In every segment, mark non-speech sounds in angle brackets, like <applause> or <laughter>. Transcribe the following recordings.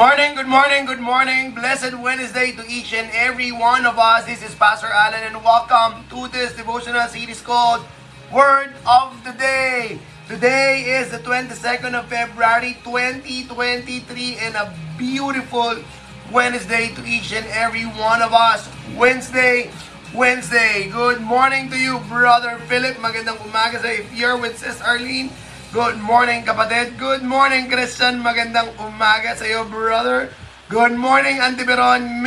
morning, good morning, good morning. Blessed Wednesday to each and every one of us. This is Pastor Allen and welcome to this devotional series called Word of the Day. Today is the 22nd of February 2023 and a beautiful Wednesday to each and every one of us. Wednesday, Wednesday. Good morning to you, Brother Philip. Magandang umaga sa if you're with Sis Arlene. Good morning, kapatid. Good morning, Christian. Magandang umaga sa iyo, brother. Good morning, Auntie.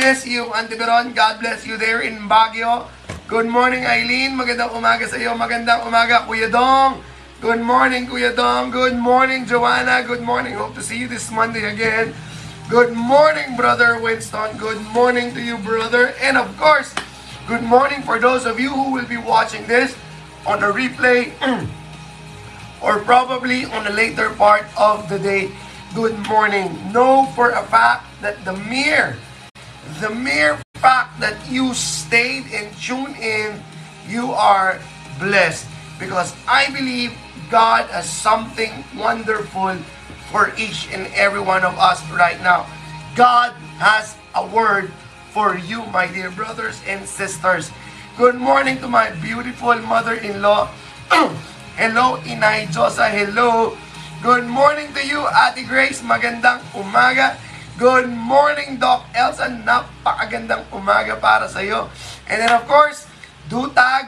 Miss you, Auntie. God bless you there in Baguio. Good morning, Eileen. Magandang umaga sa iyo. Magandang umaga, Kuya Dong. Good morning, Kuya Dong. Good morning, Joanna. Good morning. Hope to see you this Monday again. Good morning, Brother Winston. Good morning to you, brother. And of course, good morning for those of you who will be watching this on the replay. <clears throat> or probably on the later part of the day. Good morning. Know for a fact that the mere, the mere fact that you stayed and tuned in, you are blessed. Because I believe God has something wonderful for each and every one of us right now. God has a word for you, my dear brothers and sisters. Good morning to my beautiful mother-in-law. <clears throat> Hello, Inay Josa. Hello. Good morning to you, Ate Grace. Magandang umaga. Good morning, Doc Elsa. Napakagandang umaga para sa iyo. And then, of course, do tag,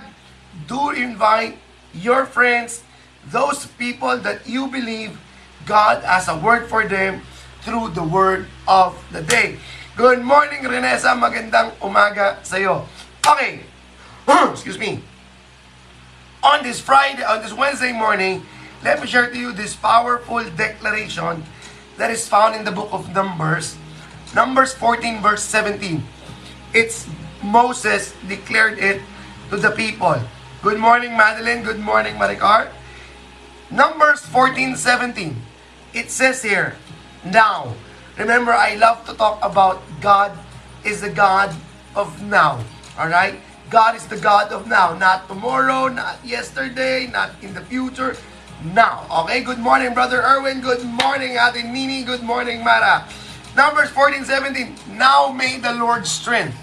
do invite your friends, those people that you believe God has a word for them through the word of the day. Good morning, Renesa. Magandang umaga sa iyo. Okay. <clears throat> Excuse me on this Friday, on this Wednesday morning, let me share to you this powerful declaration that is found in the book of Numbers, Numbers 14, verse 17. It's Moses declared it to the people. Good morning, Madeline. Good morning, Maricar. Numbers 14, 17. It says here, Now, remember, I love to talk about God is the God of now. All right? God is the God of now, not tomorrow, not yesterday, not in the future, now. Okay, good morning, Brother Erwin. Good morning, Ate Nini. Good morning, Mara. Numbers 14, 17. Now may the Lord's strength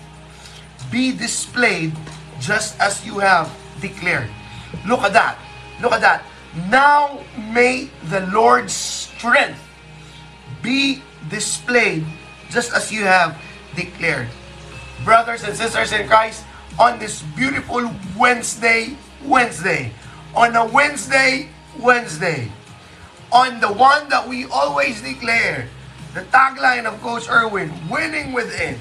be displayed just as you have declared. Look at that. Look at that. Now may the Lord's strength be displayed just as you have declared. Brothers and sisters in Christ, on this beautiful Wednesday, Wednesday. On a Wednesday, Wednesday. On the one that we always declare, the tagline of Coach Irwin, winning within.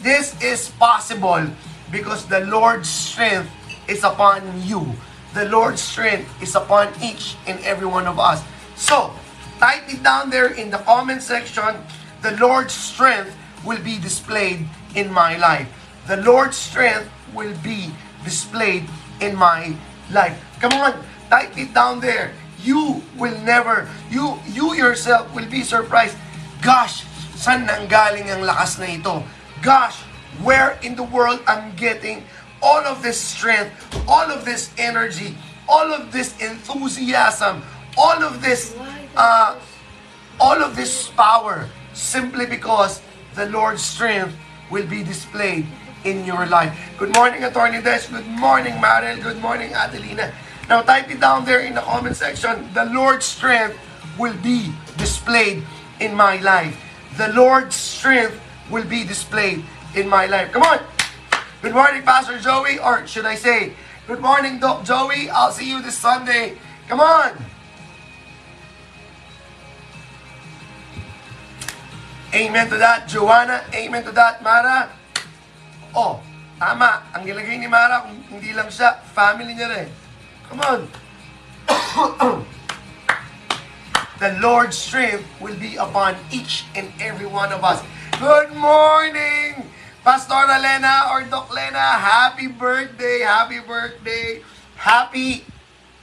This is possible because the Lord's strength is upon you. The Lord's strength is upon each and every one of us. So, type it down there in the comment section. The Lord's strength will be displayed in my life the Lord's strength will be displayed in my life. Come on, type it down there. You will never, you you yourself will be surprised. Gosh, saan nanggaling ang lakas na ito? Gosh, where in the world I'm getting all of this strength, all of this energy, all of this enthusiasm, all of this, uh, all of this power, simply because the Lord's strength will be displayed in your life. Good morning, Attorney Des. Good morning, Maril. Good morning, Adelina. Now, type it down there in the comment section. The Lord's strength will be displayed in my life. The Lord's strength will be displayed in my life. Come on. Good morning, Pastor Joey. Or should I say, good morning, Doc Joey. I'll see you this Sunday. Come on. Amen to that, Joanna. Amen to that, Mara. Oh, tama. Ang nilagay ni Mara, hindi lang siya, family niya rin. Come on. <coughs> the Lord's strength will be upon each and every one of us. Good morning, Pastor Lena or Doc Lena. Happy birthday, happy birthday, happy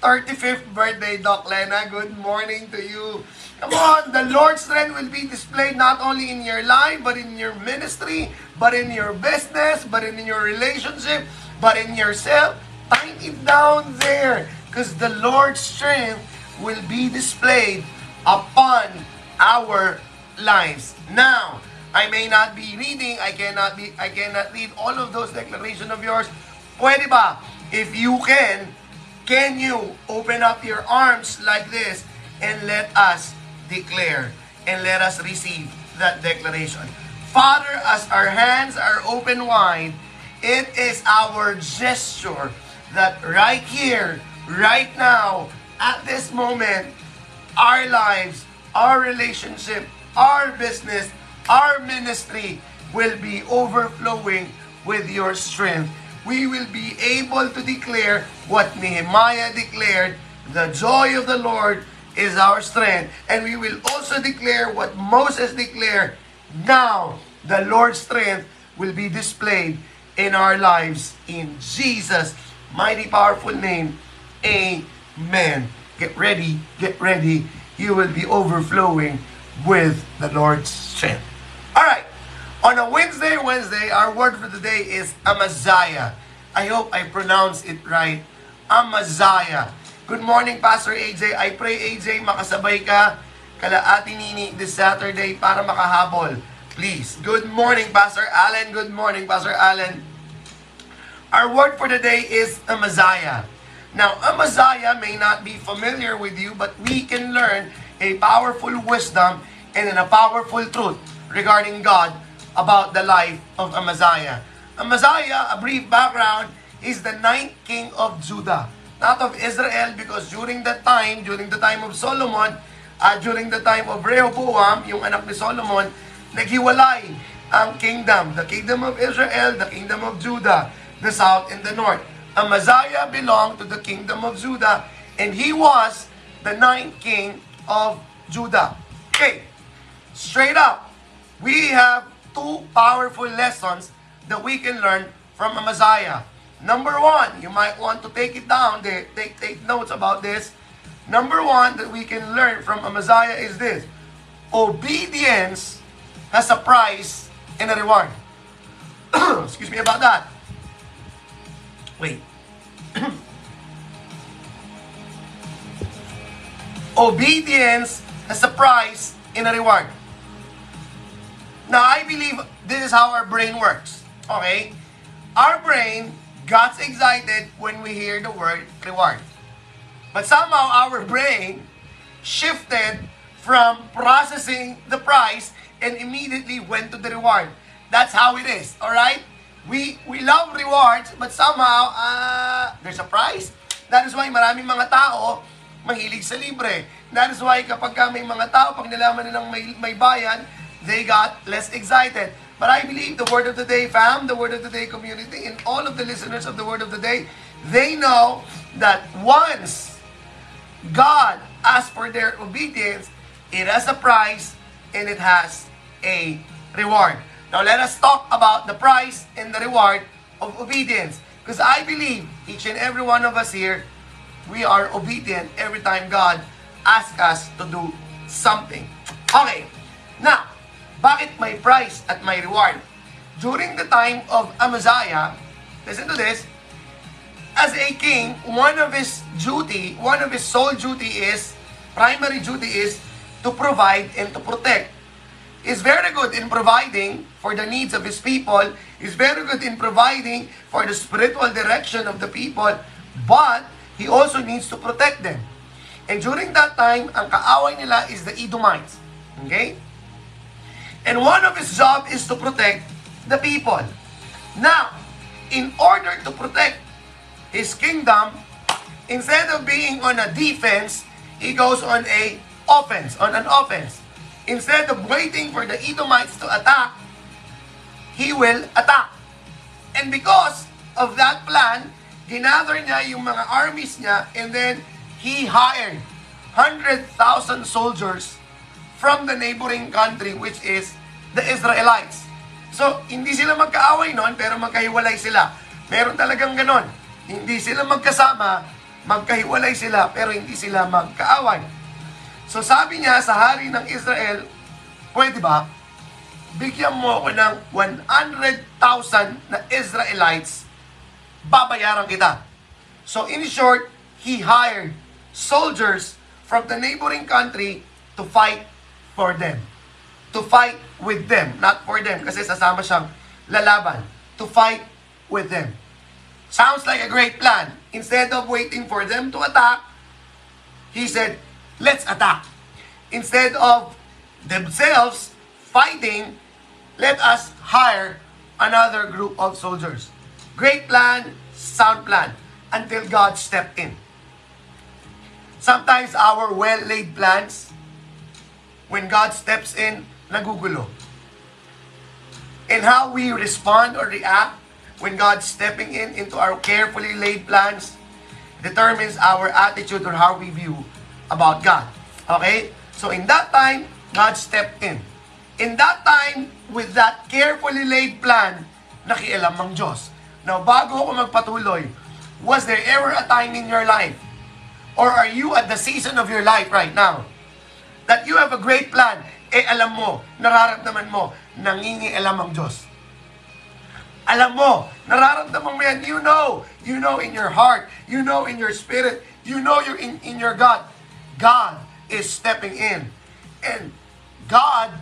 35th birthday, Doc Lena. Good morning to you. Come on, the Lord's strength will be displayed not only in your life, but in your ministry, but in your business, but in your relationship, but in yourself. Type it down there because the Lord's strength will be displayed upon our lives. Now, I may not be reading, I cannot be I cannot read all of those declaration of yours. Pwede ba? If you can, can you open up your arms like this and let us declare and let us receive that declaration. Father, as our hands are open wide, it is our gesture that right here, right now, at this moment, our lives, our relationship, our business, our ministry will be overflowing with your strength. We will be able to declare what Nehemiah declared, the joy of the Lord is our strength. And we will also declare what Moses declared, now the Lord's strength will be displayed in our lives in Jesus' mighty powerful name. Amen. Get ready, get ready. You will be overflowing with the Lord's strength. All right. On a Wednesday, Wednesday, our word for today is Amaziah. I hope I pronounce it right. Amaziah. Good morning, Pastor AJ. I pray, AJ, makasabay ka kala Ate Nini this Saturday para makahabol. Please. Good morning, Pastor Allen. Good morning, Pastor Allen. Our word for today is Amaziah. Now, Amaziah may not be familiar with you, but we can learn a powerful wisdom and a powerful truth regarding God about the life of Amaziah. Amaziah, a brief background, is the ninth king of Judah, not of Israel, because during that time, during the time of Solomon, uh, during the time of Rehoboam, yung anak ni Solomon, naghiwalay ang kingdom, the kingdom of Israel, the kingdom of Judah, the south and the north. Amaziah belonged to the kingdom of Judah, and he was the ninth king of Judah. Okay, straight up, we have two powerful lessons that we can learn from Amaziah. Number one, you might want to take it down, take, take notes about this. Number one that we can learn from Amaziah is this. Obedience has a price and a reward. <clears throat> Excuse me about that. Wait. <clears throat> Obedience has a price and a reward. Now, I believe this is how our brain works. Okay? Our brain gets excited when we hear the word reward. But somehow our brain shifted from processing the price and immediately went to the reward. That's how it is, all right? We we love rewards, but somehow uh, there's a price. That is why maraming mga tao mahilig sa libre. That is why kapag ka may mga tao, pag nalaman nilang may, may bayan, they got less excited. But I believe the word of the day, fam, the word of the day community, and all of the listeners of the word of the day, they know that once God asks for their obedience, it has a price and it has a reward. Now let us talk about the price and the reward of obedience. Because I believe each and every one of us here, we are obedient every time God asks us to do something. Okay, now, bakit may price at may reward? During the time of Amaziah, listen to this, as a king, one of his duty, one of his sole duty is, primary duty is to provide and to protect. He's very good in providing for the needs of his people. He's very good in providing for the spiritual direction of the people. But he also needs to protect them. And during that time, ang kaaway nila is the Edomites. Okay? And one of his job is to protect the people. Now, in order to protect his kingdom, instead of being on a defense, he goes on a offense, on an offense. Instead of waiting for the Edomites to attack, he will attack. And because of that plan, ginather niya yung mga armies niya and then he hired 100,000 soldiers from the neighboring country which is the Israelites. So, hindi sila magkaaway noon pero magkahiwalay sila. Meron talagang ganon. Hindi sila magkasama, magkahiwalay sila pero hindi sila magkaaway. So sabi niya sa hari ng Israel, pwede ba? Bigyan mo ako ng 100,000 na Israelites, babayaran kita. So in short, he hired soldiers from the neighboring country to fight for them. to fight with them. Not for them, kasi sasama siyang lalaban. To fight with them. Sounds like a great plan. Instead of waiting for them to attack, he said, let's attack. Instead of themselves fighting, let us hire another group of soldiers. Great plan, sound plan, until God stepped in. Sometimes our well-laid plans, when God steps in, nagugulo. And how we respond or react when God's stepping in into our carefully laid plans determines our attitude or how we view about God. Okay? So in that time, God stepped in. In that time, with that carefully laid plan, nakialam ang Diyos. Now, bago ako magpatuloy, was there ever a time in your life, or are you at the season of your life right now, that you have a great plan, eh alam mo, nararamdaman mo, nangingialam ang Diyos. Alam mo, nararamdaman mo yan, you know, you know in your heart, you know in your spirit, you know you're in, in your God. God is stepping in. And God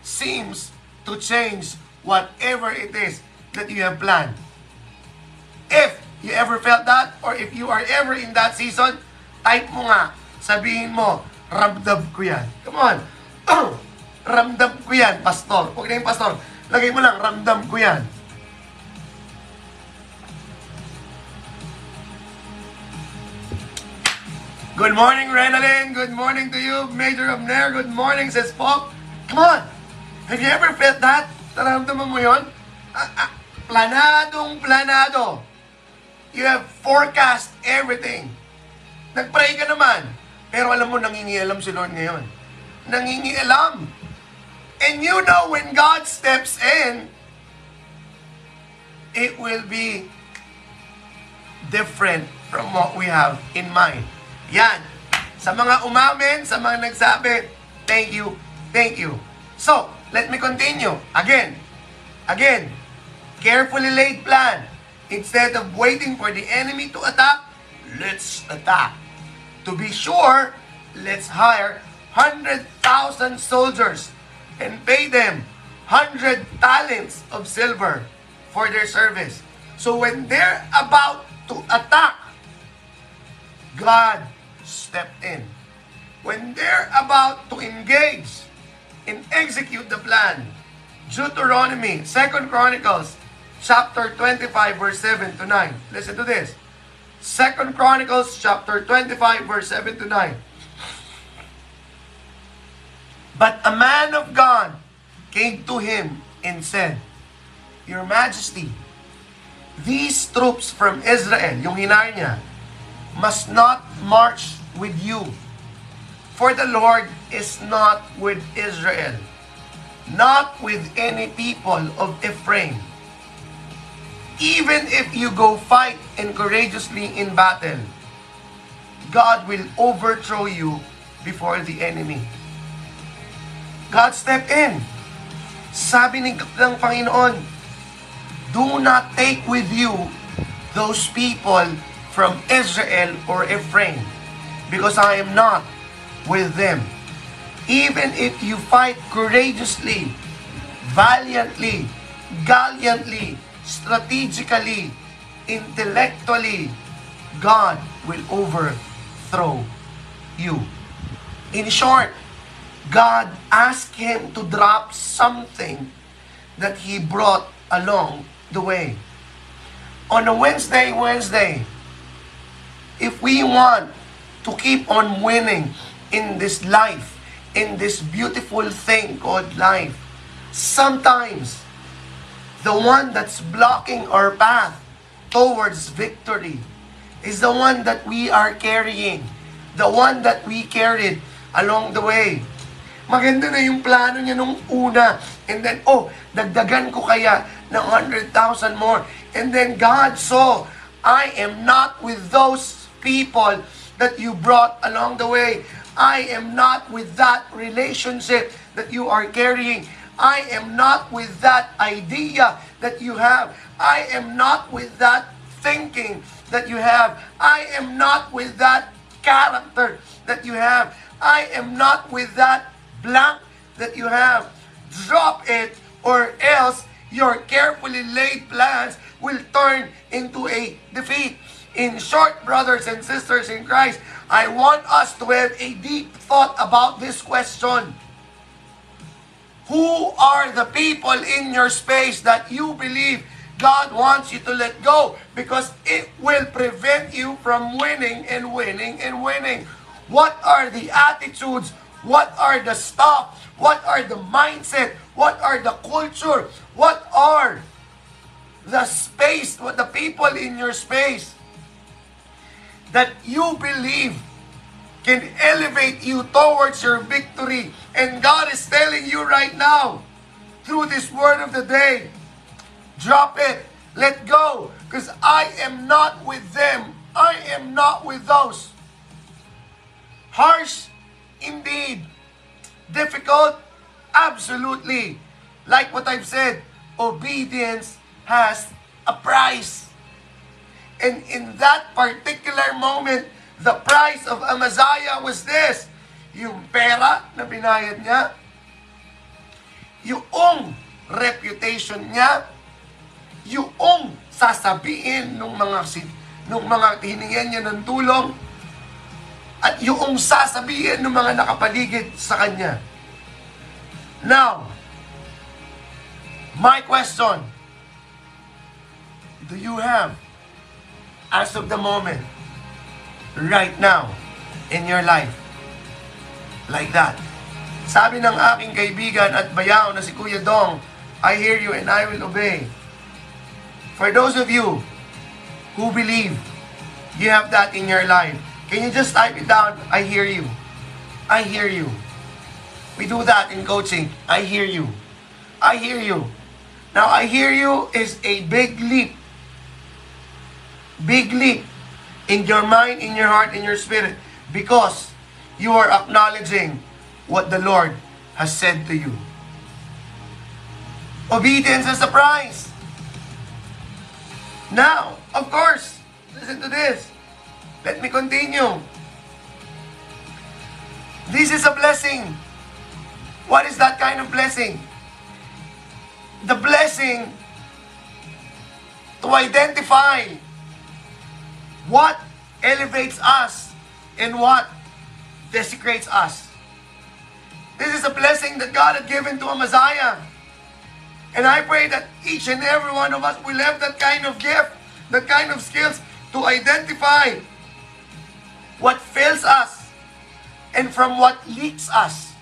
seems to change whatever it is that you have planned. If you ever felt that, or if you are ever in that season, type mo nga, sabihin mo, ramdam ko yan. Come on. ramdam ko yan, pastor. Huwag na yung pastor. Lagay mo lang, ramdam ko yan. Good morning, Renalyn. Good morning to you, Major of Nair. Good morning, says Pop. Come on. Have you ever felt that? Naramdaman mo yun? Ah, ah, planadong planado. You have forecast everything. Nagpray ka naman. Pero alam mo, nangingialam si Lord ngayon. Nangingialam. And you know when God steps in, it will be different from what we have in mind. Yan. Sa mga umamin, sa mga nagsabi, thank you, thank you. So, let me continue. Again, again, carefully laid plan. Instead of waiting for the enemy to attack, let's attack. To be sure, let's hire 100,000 soldiers and pay them 100 talents of silver for their service. So when they're about to attack, God stepped in. When they're about to engage and execute the plan, Deuteronomy, 2nd Chronicles, chapter 25, verse 7 to 9. Listen to this. 2nd Chronicles, chapter 25, verse 7 to 9. But a man of God came to him and said, Your Majesty, these troops from Israel, yung hinar niya, must not march with you. For the Lord is not with Israel, not with any people of Ephraim. Even if you go fight and courageously in battle, God will overthrow you before the enemy. God stepped in. Sabi ni ng Panginoon, do not take with you those people from Israel or Ephraim, because I am not with them. Even if you fight courageously, valiantly, gallantly, strategically, intellectually, God will overthrow you. In short, God asked him to drop something that he brought along the way. On a Wednesday, Wednesday, if we want to keep on winning in this life, in this beautiful thing called life, sometimes the one that's blocking our path towards victory is the one that we are carrying, the one that we carried along the way. Maganda na yung plano niya nung una. And then, oh, dagdagan ko kaya ng 100,000 more. And then God saw, I am not with those people that you brought along the way. I am not with that relationship that you are carrying. I am not with that idea that you have. I am not with that thinking that you have. I am not with that character that you have. I am not with that blank that you have. drop it or else your carefully laid plans will turn into a defeat. In short, brothers and sisters in Christ, I want us to have a deep thought about this question. Who are the people in your space that you believe God wants you to let go because it will prevent you from winning and winning and winning. What are the attitudes? What are the stuff? What are the mindset? What are the culture? What are the space, what the people in your space that you believe can elevate you towards your victory. And God is telling you right now, through this word of the day, drop it, let go, because I am not with them. I am not with those. Harsh, indeed. Difficult, absolutely. Like what I've said, obedience has a price. And in that particular moment, the price of Amaziah was this. Yung pera na binayad niya, yung reputation niya, yung sasabihin ng mga ng mga hiningan niya ng tulong, at yung sasabihin ng mga nakapaligid sa kanya. Now, my question, do you have, as of the moment, right now, in your life, like that? Sabi ng aking kaibigan at bayaw na si Kuya Dong, I hear you and I will obey. For those of you who believe you have that in your life, can you just type it down? I hear you. I hear you. We do that in coaching. I hear you. I hear you. Now, I hear you is a big leap. Big leap in your mind, in your heart, in your spirit because you are acknowledging what the Lord has said to you. Obedience is a prize. Now, of course, listen to this. Let me continue. This is a blessing. What is that kind of blessing? The blessing to identify what elevates us and what desecrates us. This is a blessing that God had given to Amaziah. And I pray that each and every one of us will have that kind of gift, that kind of skills to identify what fails us and from what leaks us.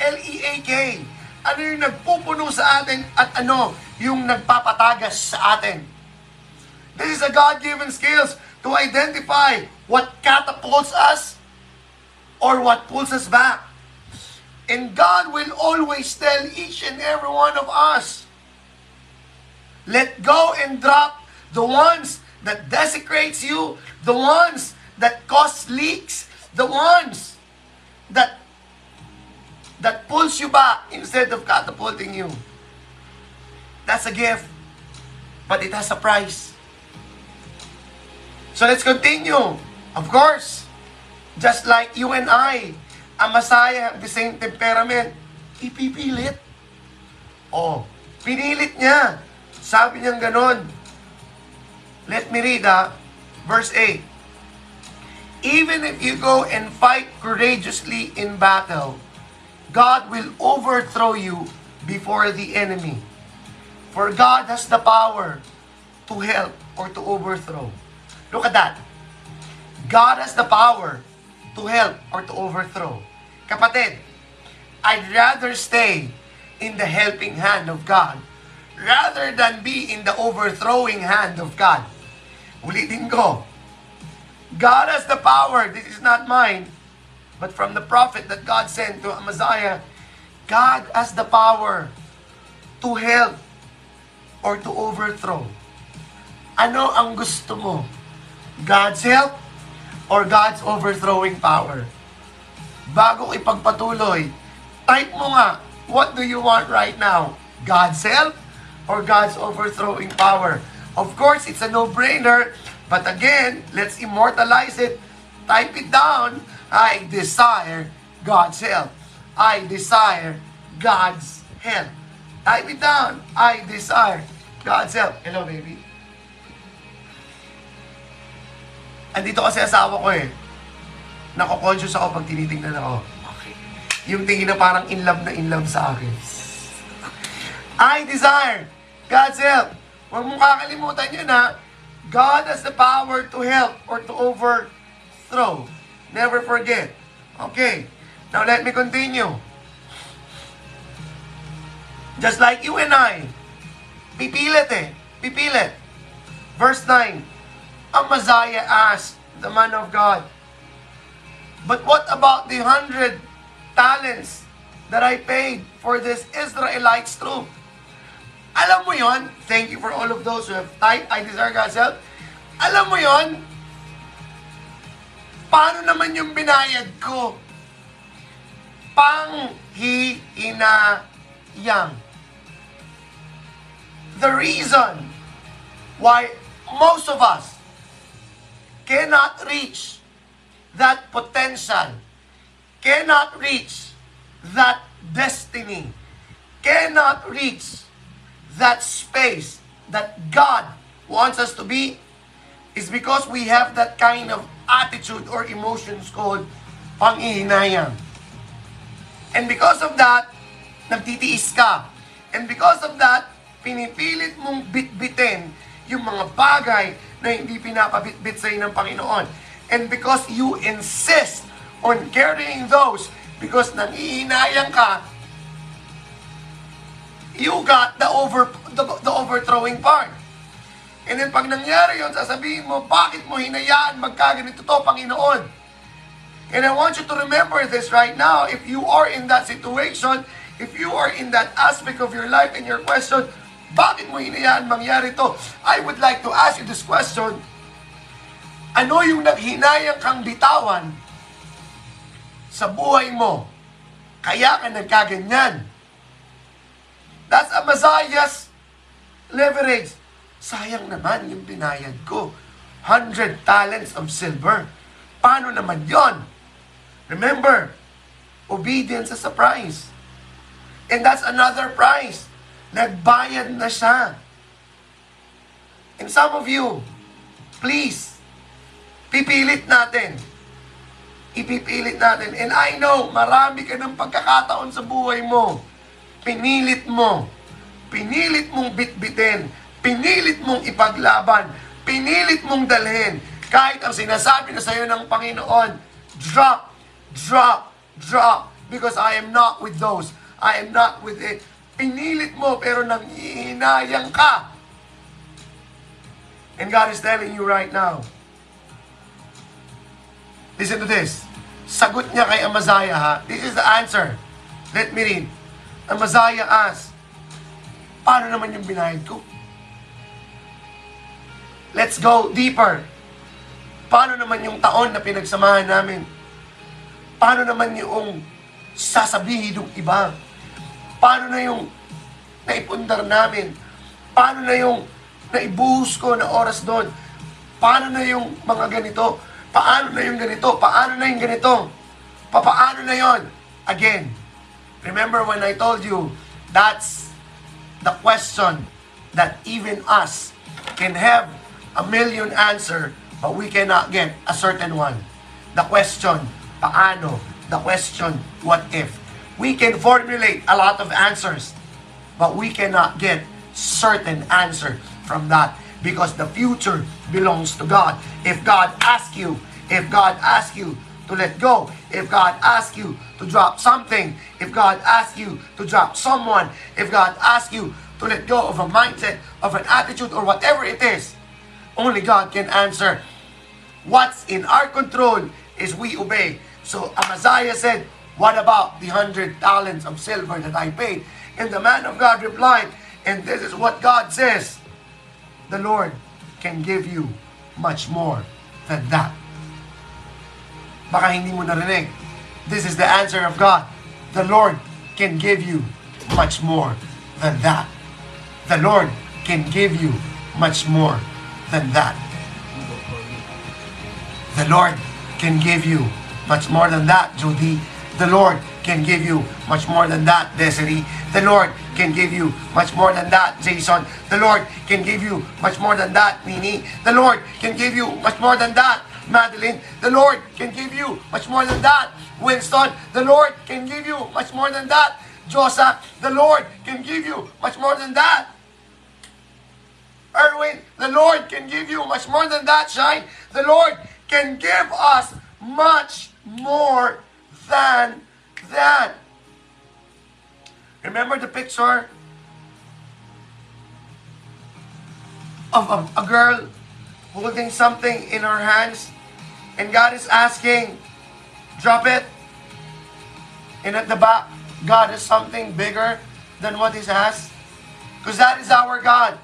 L-E-A-K. Ano yung nagpupuno sa atin at ano yung nagpapatagas sa atin. This is a God-given skills to identify what catapults us or what pulls us back. And God will always tell each and every one of us, let go and drop the ones that desecrates you, the ones that cause leaks, the ones that that pulls you back instead of catapulting you. That's a gift, but it has a price. So let's continue. Of course, just like you and I, ang Messiah, the same temperament, ipipilit. Oh, pinilit niya. Sabi niya ganon. Let me read ha, verse 8. Even if you go and fight courageously in battle, God will overthrow you before the enemy. For God has the power to help or to overthrow. Look at that. God has the power to help or to overthrow. Kapatid, I'd rather stay in the helping hand of God rather than be in the overthrowing hand of God. Ulitin ko, God has the power. This is not mine, but from the prophet that God sent to Amaziah, God has the power to help or to overthrow. Ano ang gusto mo? God's help or God's overthrowing power? bago ipagpatuloy, type mo nga, what do you want right now? God's help or God's overthrowing power? Of course, it's a no-brainer, but again, let's immortalize it. Type it down. I desire God's help. I desire God's help. Type it down. I desire God's help. Hello, baby. Andito kasi asawa ko eh. Nako-conscious ako pag tinitingnan ako. Okay. Yung tingin na parang in love na in love sa akin. I desire God's help. Huwag mong kakalimutan yun ha. God has the power to help or to overthrow. Never forget. Okay. Now let me continue. Just like you and I, pipilit eh. Pipilit. Verse 9. Amaziah asked the man of God, But what about the hundred talents that I paid for this Israelites troop? Alam mo yon? Thank you for all of those who have typed, I desire God's help. Alam mo yon? Paano naman yung binayad ko? Panghihinayang. The reason why most of us cannot reach that potential, cannot reach that destiny, cannot reach that space that God wants us to be is because we have that kind of attitude or emotions called panghihinayang. And because of that, nagtitiis ka. And because of that, pinipilit mong bitbitin yung mga bagay na hindi pinapabitbit sa ng Panginoon. And because you insist on carrying those, because nangihinayang ka, you got the over the, the overthrowing part. And then pag nangyari yon, sasabihin mo, bakit mo hinayaan magkaganito to, Panginoon? And I want you to remember this right now. If you are in that situation, if you are in that aspect of your life and your question, bakit mo hinayaan mangyari to? I would like to ask you this question. Ano yung naghinayang kang bitawan sa buhay mo? Kaya ka nagkaganyan. That's a Messiah's leverage. Sayang naman yung binayad ko. 100 talents of silver. Paano naman yon? Remember, obedience is a price. And that's another price. Nagbayad na siya. And some of you, please, pipilit natin. Ipipilit natin. And I know, marami ka ng pagkakataon sa buhay mo. Pinilit mo. Pinilit mong bitbitin. Pinilit mong ipaglaban. Pinilit mong dalhin. Kahit ang sinasabi na sa iyo ng Panginoon, drop, drop, drop. Because I am not with those. I am not with it. Pinilit mo pero nangihinayang ka. And God is telling you right now, listen to this. Sagot niya kay Amaziah ha. This is the answer. Let me read. Amaziah asked, paano naman yung binayad ko? Let's go deeper. Paano naman yung taon na pinagsamahan namin? Paano naman yung sasabihin ng iba? Paano na yung naipundar namin? Paano na yung naibuhos ko na oras doon? Paano na yung mga ganito? Paano na yung ganito? Paano na yung ganito? Papaano na yon? Again, remember when I told you, that's the question that even us can have a million answer, but we cannot get a certain one. The question, paano? The question, what if? We can formulate a lot of answers, but we cannot get certain answer from that because the future belongs to God. If God asks you, if God asks you to let go, if God asks you to drop something, if God asks you to drop someone, if God asks you to let go of a mindset, of an attitude, or whatever it is, only God can answer. What's in our control is we obey. So Amaziah said, What about the hundred talents of silver that I paid? And the man of God replied, And this is what God says The Lord can give you much more than that. Baka hindi mo narinig. This is the answer of God. The Lord can give you much more than that. The Lord can give you much more than that. The Lord can give you much more than that, Judy. The Lord can give you much more than that, Desiree. The Lord can give you much more than that, Jason. The Lord can give you much more than that, Nini. The Lord can give you much more than that, Madeline. The Lord can give you much more than that, Winston. The Lord can give you much more than that, Joseph. The Lord can give you much more than that. Erwin, the Lord can give you much more than that, Shine. The Lord can give us much more than that. Remember the picture of a, a girl holding something in her hands and God is asking, drop it. And at the back, God is something bigger than what He has. Because that is our God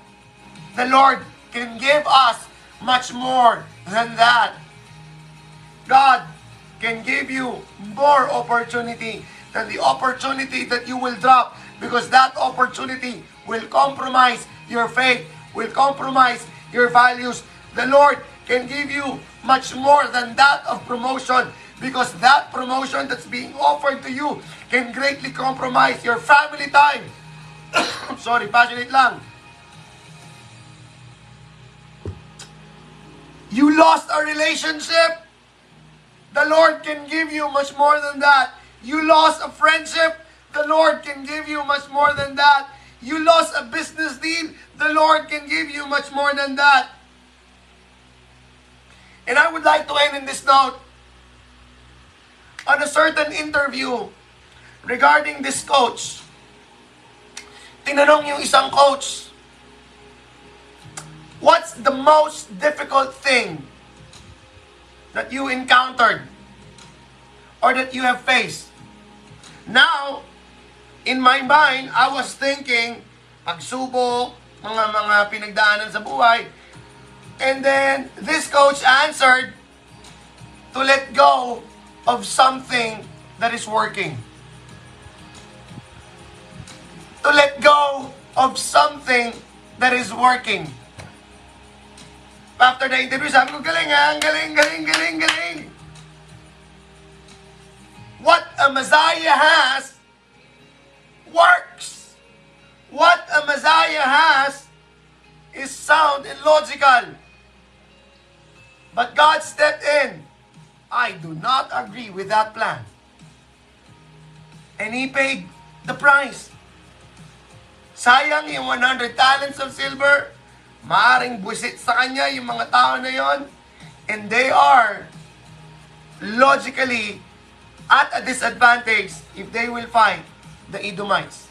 the Lord can give us much more than that. God can give you more opportunity than the opportunity that you will drop because that opportunity will compromise your faith, will compromise your values. The Lord can give you much more than that of promotion because that promotion that's being offered to you can greatly compromise your family time. <coughs> Sorry, passionate lang You lost a relationship. The Lord can give you much more than that. You lost a friendship. The Lord can give you much more than that. You lost a business deal. The Lord can give you much more than that. And I would like to end in this note. On a certain interview regarding this coach, tinanong yung isang coach, What's the most difficult thing that you encountered or that you have faced? Now, in my mind, I was thinking, pagsubok, mga mga pinagdaanan sa buhay. And then, this coach answered to let go of something that is working. To let go of something that is working. After the interview, sabi ko, galing ah, ha, galing, galing, galing, galing. What a Messiah has works. What a Messiah has is sound and logical. But God stepped in. I do not agree with that plan. And He paid the price. Sayang yung 100 talents of silver, Maaring busit sa kanya yung mga tao na yon and they are logically at a disadvantage if they will fight the Edomites.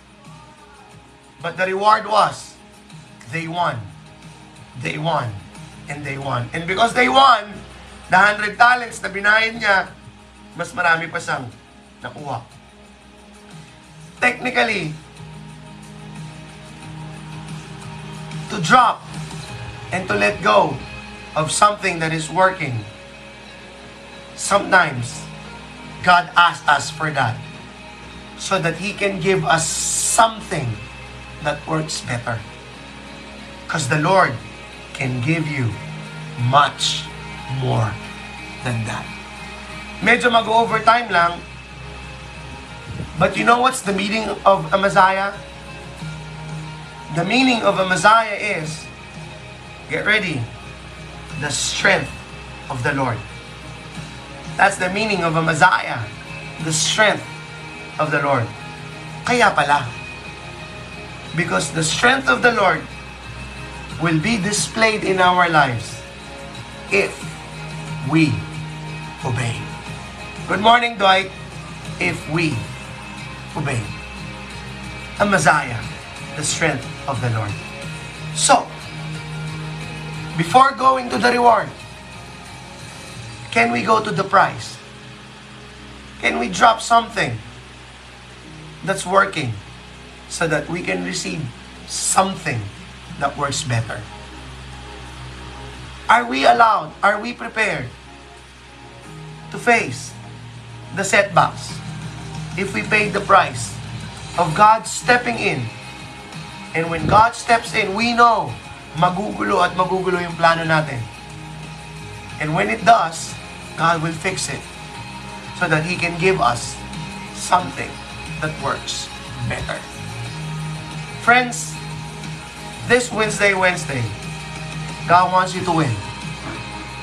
But the reward was, they won. They won. And they won. And because they won, the 100 talents na binayad niya, mas marami pa siyang nakuha. Technically, to drop and to let go of something that is working. Sometimes, God asks us for that so that He can give us something that works better. Because the Lord can give you much more than that. Medyo mag-overtime lang, but you know what's the meaning of a Messiah? The meaning of a Messiah is Get ready. The strength of the Lord. That's the meaning of a Messiah. The strength of the Lord. Kaya pala. Because the strength of the Lord will be displayed in our lives if we obey. Good morning, Dwight. If we obey. A Messiah, the strength of the Lord. So, before going to the reward, can we go to the price? Can we drop something that's working so that we can receive something that works better? Are we allowed, are we prepared to face the setbacks if we pay the price of God stepping in? And when God steps in, we know magugulo at magugulo yung plano natin. And when it does, God will fix it so that He can give us something that works better. Friends, this Wednesday, Wednesday, God wants you to win.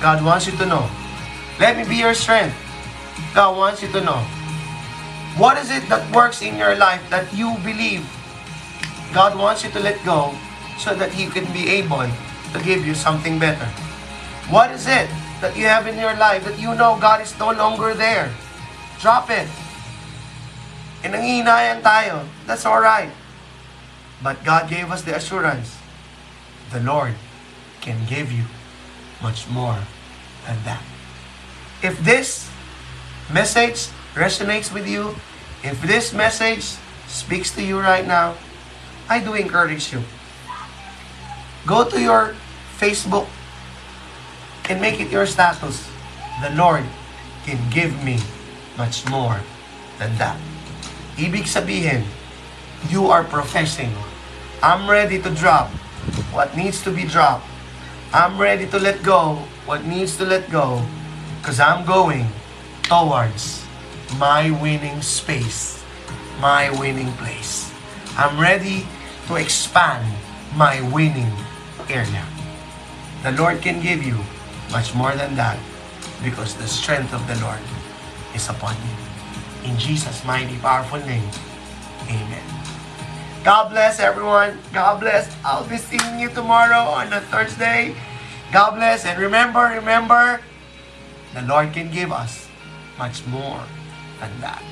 God wants you to know. Let me be your strength. God wants you to know. What is it that works in your life that you believe God wants you to let go so that He can be able to give you something better? What is it that you have in your life that you know God is no longer there? Drop it. Nangihinayan tayo. That's alright. But God gave us the assurance. The Lord can give you much more than that. If this message resonates with you, if this message speaks to you right now, I do encourage you. Go to your Facebook and make it your status. The Lord can give me much more than that. Ibig sabihin, you are professing, I'm ready to drop what needs to be dropped. I'm ready to let go what needs to let go because I'm going towards my winning space, my winning place. I'm ready to expand my winning area. The Lord can give you much more than that because the strength of the Lord is upon you. In Jesus' mighty, powerful name, amen. God bless everyone. God bless. I'll be seeing you tomorrow on a Thursday. God bless. And remember, remember, the Lord can give us much more than that.